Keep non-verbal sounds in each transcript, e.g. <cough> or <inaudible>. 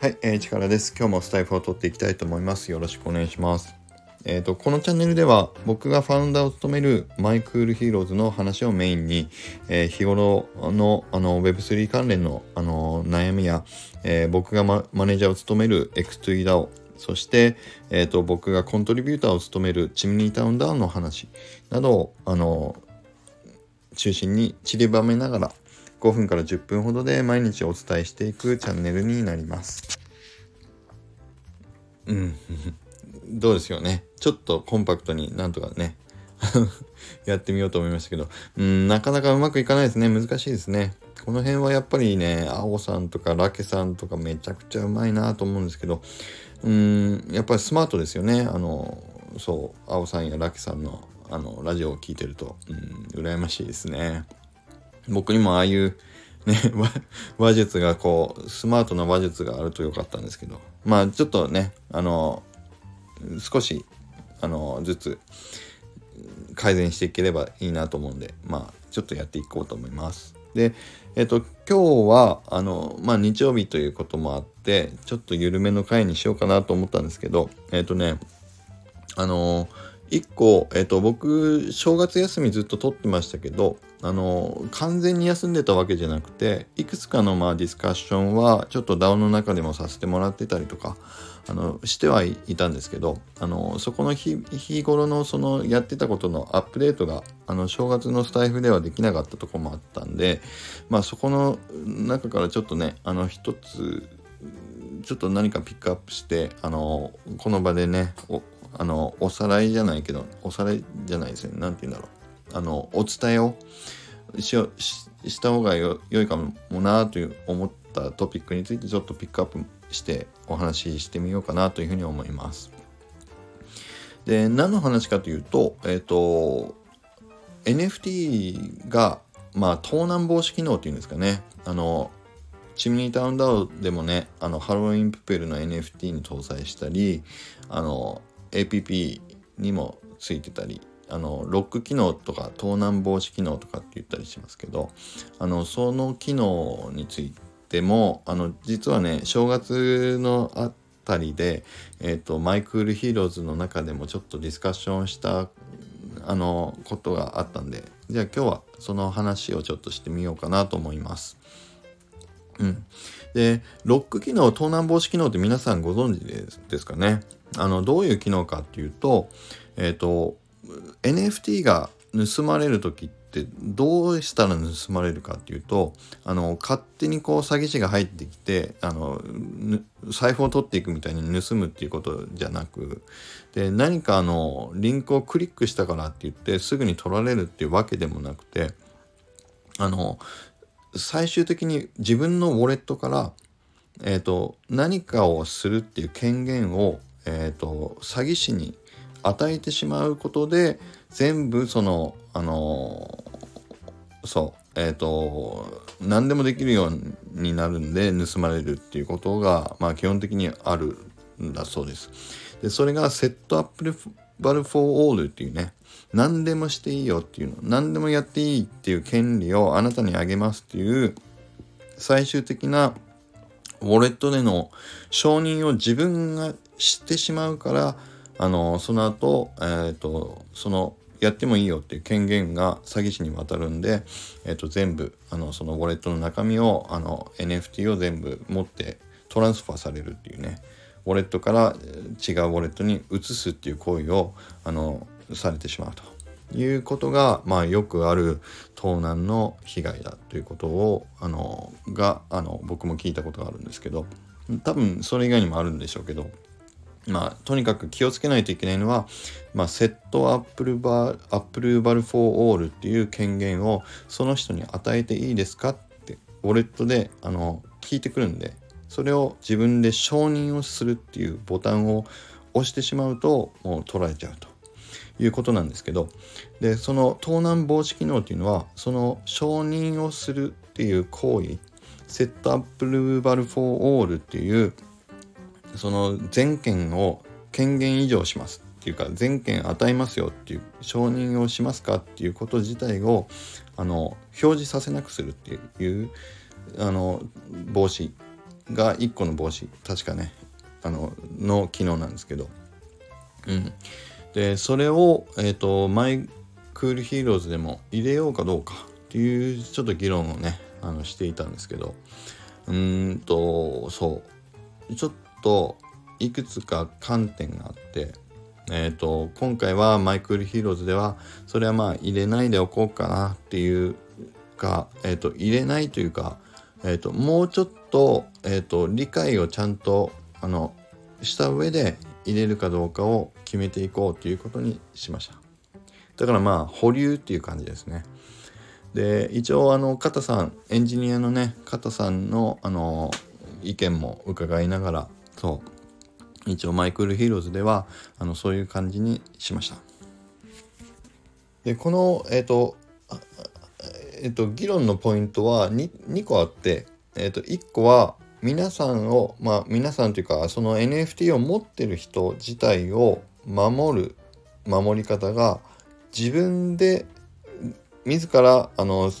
はい、えー、力です。今日もスタエフを取っていきたいと思います。よろしくお願いします。えっ、ー、と、このチャンネルでは僕がファウンダーを務めるマイクールヒーローズの話をメインに、えー、日頃のあの Web3 関連のあの悩みや、えー、僕がマネージャーを務める X2DAO、そして、えーと、僕がコントリビューターを務めるチムニータウン DAO の話などをあの中心に散りばめながら5分から10分ほどで毎日お伝えしていくチャンネルになります。うん。<laughs> どうですよね。ちょっとコンパクトになんとかね <laughs> やってみようと思いましたけど、うん、なかなかうまくいかないですね。難しいですね。この辺はやっぱりね、青さんとかラケさんとかめちゃくちゃうまいなと思うんですけど、うん、やっぱりスマートですよね。あの、そう、青さんやラケさんのあのラジオを聴いてると、うん、羨ましいですね。僕にもああいうね、<laughs> 話術がこう、スマートな話術があるとよかったんですけど、まあちょっとね、あの、少し、あの、ずつ改善していければいいなと思うんで、まあちょっとやっていこうと思います。で、えっ、と、今日は、あの、まあ日曜日ということもあって、ちょっと緩めの回にしようかなと思ったんですけど、えっ、とね、あの1個、えっ、と、僕、正月休みずっと取ってましたけど、あの、完全に休んでたわけじゃなくて、いくつかのまあディスカッションは、ちょっと DAO の中でもさせてもらってたりとか、あの、してはいたんですけど、あの、そこの日、日頃のそのやってたことのアップデートが、あの、正月のスタイフではできなかったとこもあったんで、まあそこの中からちょっとね、あの、一つ、ちょっと何かピックアップして、あの、この場でね、あの、おさらいじゃないけど、おさらいじゃないですね。なんて言うんだろう。あの、お伝えをしした方がよ良いかもなという思ったトピックについてちょっとピックアップしてお話ししてみようかなというふうに思います。で、何の話かというと、えっ、ー、と、NFT が、まあ、盗難防止機能っていうんですかね。あの、チムニータウン DAO でもね、あの、ハロウィンプペルの NFT に搭載したり、あの、APP にもついてたりあのロック機能とか盗難防止機能とかって言ったりしますけどあのその機能についてもあの実はね正月のあたりで、えーと、マイクールヒーローズの中でもちょっとディスカッションしたあのことがあったんでじゃあ今日はその話をちょっとしてみようかなと思います。うん、でロック機能盗難防止機能って皆さんご存知ですかね？あのどういう機能かっていうと,、えーと、NFT が盗まれる時ってどうしたら盗まれるかっていうとあの勝手にこう詐欺師が入ってきてあの財布を取っていくみたいに盗むっていうことじゃなくで何かあのリンクをクリックしたからって言ってすぐに取られるっていうわけでもなくてあの最終的に自分のウォレットから、えーと何かをするっていう権限をえーと、詐欺師に与えてしまうことで全部そのあのー、そうえっ、ー、と何でもできるようになるんで盗まれるっていうことが、まあ、基本的にあるんだそうです。でそれがセットアップバルフォーオールっていうね何でもしていいよっていうの何でもやっていいっていう権利をあなたにあげますっていう最終的なウォレットでの承認を自分がしてしまうからあのその後、えーと、そのやってもいいよっていう権限が詐欺師に渡るんで、えーと、全部あのそのウォレットの中身をあの NFT を全部持ってトランスファーされるっていうね。ウォレットから違うウォレットに移すっていう行為をあのされてしまうということが、まあ、よくある盗難の被害だということをあのがあの僕も聞いたことがあるんですけど多分それ以外にもあるんでしょうけどまあ、とにかく気をつけないといけないのは、まあ、 set approva- approval for all っていう権限をその人に与えていいですかってウォレットであの聞いてくるんでそれを自分で承認をするっていうボタンを押してしまうともう取られちゃうということなんですけどでその盗難防止機能っていうのはその承認をするっていう行為 set approval for all っていうその全権を権限移譲しますっていうか全権与えますよっていう承認をしますかっていうこと自体をあの表示させなくするっていうあの防止が1個の帽子。確かね。あのの機能なんですけど。うん。でそれを、えーと、マイクールヒーローズでも入れようかどうかっていうちょっと議論をねあのしていたんですけど。うんとそう。ちょっといくつか観点があってえーと、今回はマイクールヒーローズではそれはまあ入れないでおこうかなっていうか、えーと、入れないというか、えーと、もうちょっと,、えー、と理解をちゃんとあのした上で入れるかどうかを決めていこうということにしましただからまあ保留っていう感じですねで一応あの片さんエンジニアのね片さんのあの意見も伺いながらそう一応マイクルヒーローズではあのそういう感じにしました。でこの、えっ、ー、とえっ、と議論のポイントは 2, 2個あって、えっ、と1個は皆さんをまあ皆さんというかその NFT を持ってる人自体を守る守り方が自分で自らあの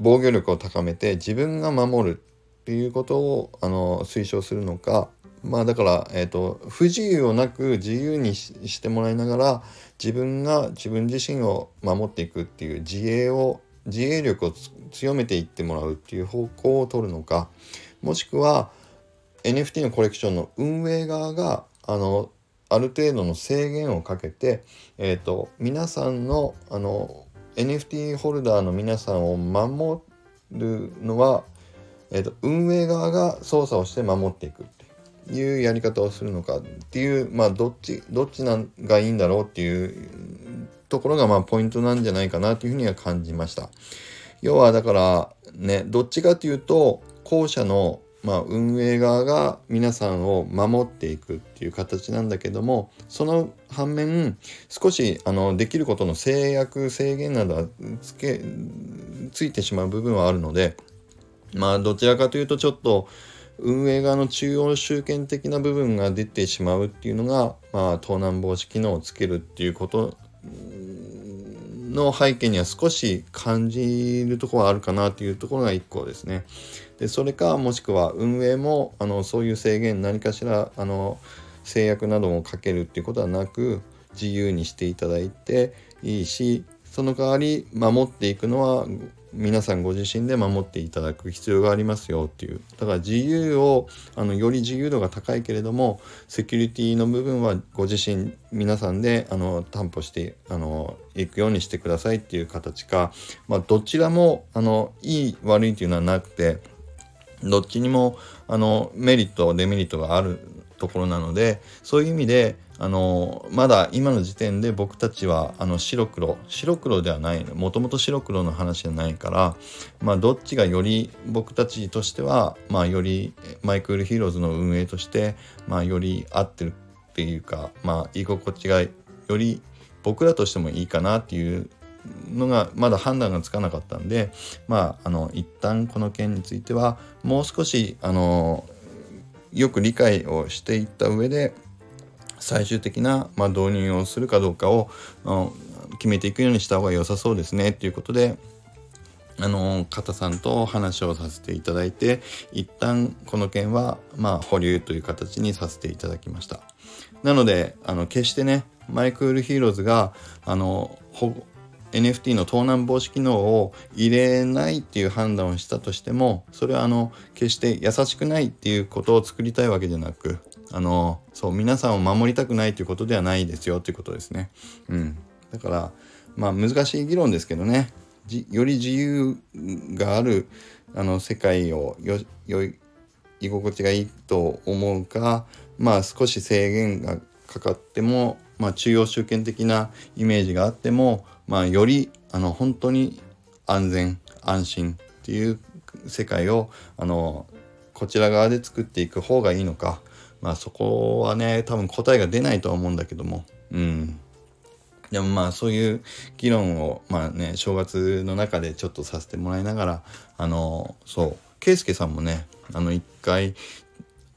防御力を高めて自分が守るっていうことをあの推奨するのかまあだから、えーと、不自由をなく自由にしてもらいながら自分が自分自身を守っていくっていう自衛を自衛力を強めていってもらうっていう方向を取るのかもしくは NFT のコレクションの運営側があのある程度の制限をかけて、えーと、皆さんのあの NFT ホルダーの皆さんを守るのは、えーと運営側が操作をして守っていくっていうやり方をするのかっていうまあどっちどっちがいいんだろうっていうところがまあポイントなんじゃないかなというふうには感じました。要はだからねどっちかというと後者のまあ、運営側が皆さんを守っていくっていう形なんだけどもその反面少しあのできることの制約制限などはつけついてしまう部分はあるのでまあどちらかというとちょっと運営側の中央集権的な部分が出てしまうっていうのが、まあ、盗難防止機能をつけるっていうことの背景には少し感じるところはあるかなというところが1個ですね。でそれかもしくは運営もあのそういう制限何かしらあの制約などもかけるっていうことはなく自由にしていただいていいしその代わり守っていくのは皆さんご自身で守っていただく必要がありますよっていう。だから自由をあのより自由度が高いけれどもセキュリティの部分はご自身皆さんであの担保してあのいくようにしてくださいっていう形か、まあ、どちらもあのいい悪いっていうのはなくてどっちにもあのメリットデメリットがあるところなのでそういう意味であのまだ今の時点で僕たちはあの白黒白黒ではないもともと白黒の話じゃないからまあどっちがより僕たちとしてはまあよりマイクリプトヒーローズの運営としてまあより合ってるっていうかまあ居心地がより僕らとしてもいいかなっていうのがまだ判断がつかなかったんでまああの一旦この件についてはもう少しあのよく理解をしていった上で最終的な、ま、導入をするかどうかを決めていくようにした方が良さそうですね。っていうことであの方さんと話をさせていただいて一旦この件はまあ保留という形にさせていただきました。なのであの決してねマイクリプトヒーローズがあの NFT の盗難防止機能を入れないっていう判断をしたとしてもそれはあの決して優しくないっていうことを作りたいわけじゃなくあのそう皆さんを守りたくないということではないですよということですね。うん、だからまあ難しい議論ですけどねより自由があるあの世界をよよい居心地がいいと思うかまあ少し制限がかかっても、まあ、中央集権的なイメージがあってもまあ、よりあの本当に安全安心っていう世界をあのこちら側で作っていく方がいいのか、まあ、そこはね多分答えが出ないとは思うんだけども。うん。でもまあそういう議論をまあね正月の中でちょっとさせてもらいながらあのそう圭介さんもねあの一回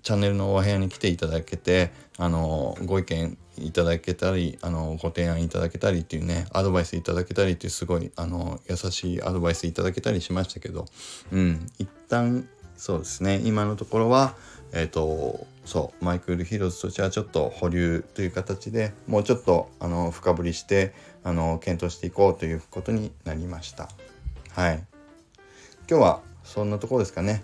チャンネルのお部屋に来ていただけてあのご意見いただけたりあのご提案いただけたりっていうねアドバイスいただけたりっていうすごいあの優しいアドバイスいただけたりしましたけど。うん。一旦そうですね。今のところはえっ、ー、とそうマイクル・ヒロズとしてはちょっと保留という形でもうちょっとあの深掘りしてあの検討していこうということになりました。はい。今日はそんなところですかね。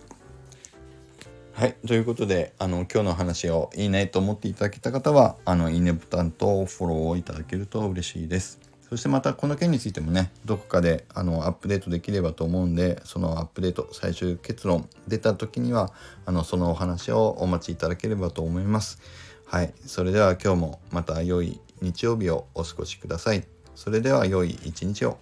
はい。ということであの今日の話をいいねと思っていただけた方はあのいいねボタンとフォローをいただけると嬉しいです。そしてまたこの件についてもねどこかであのアップデートできればと思うんでそのアップデート最終結論出た時にはあのそのお話をお待ちいただければと思います。はい。それでは今日もまた良い日曜日をお過ごしください。それでは良い一日を。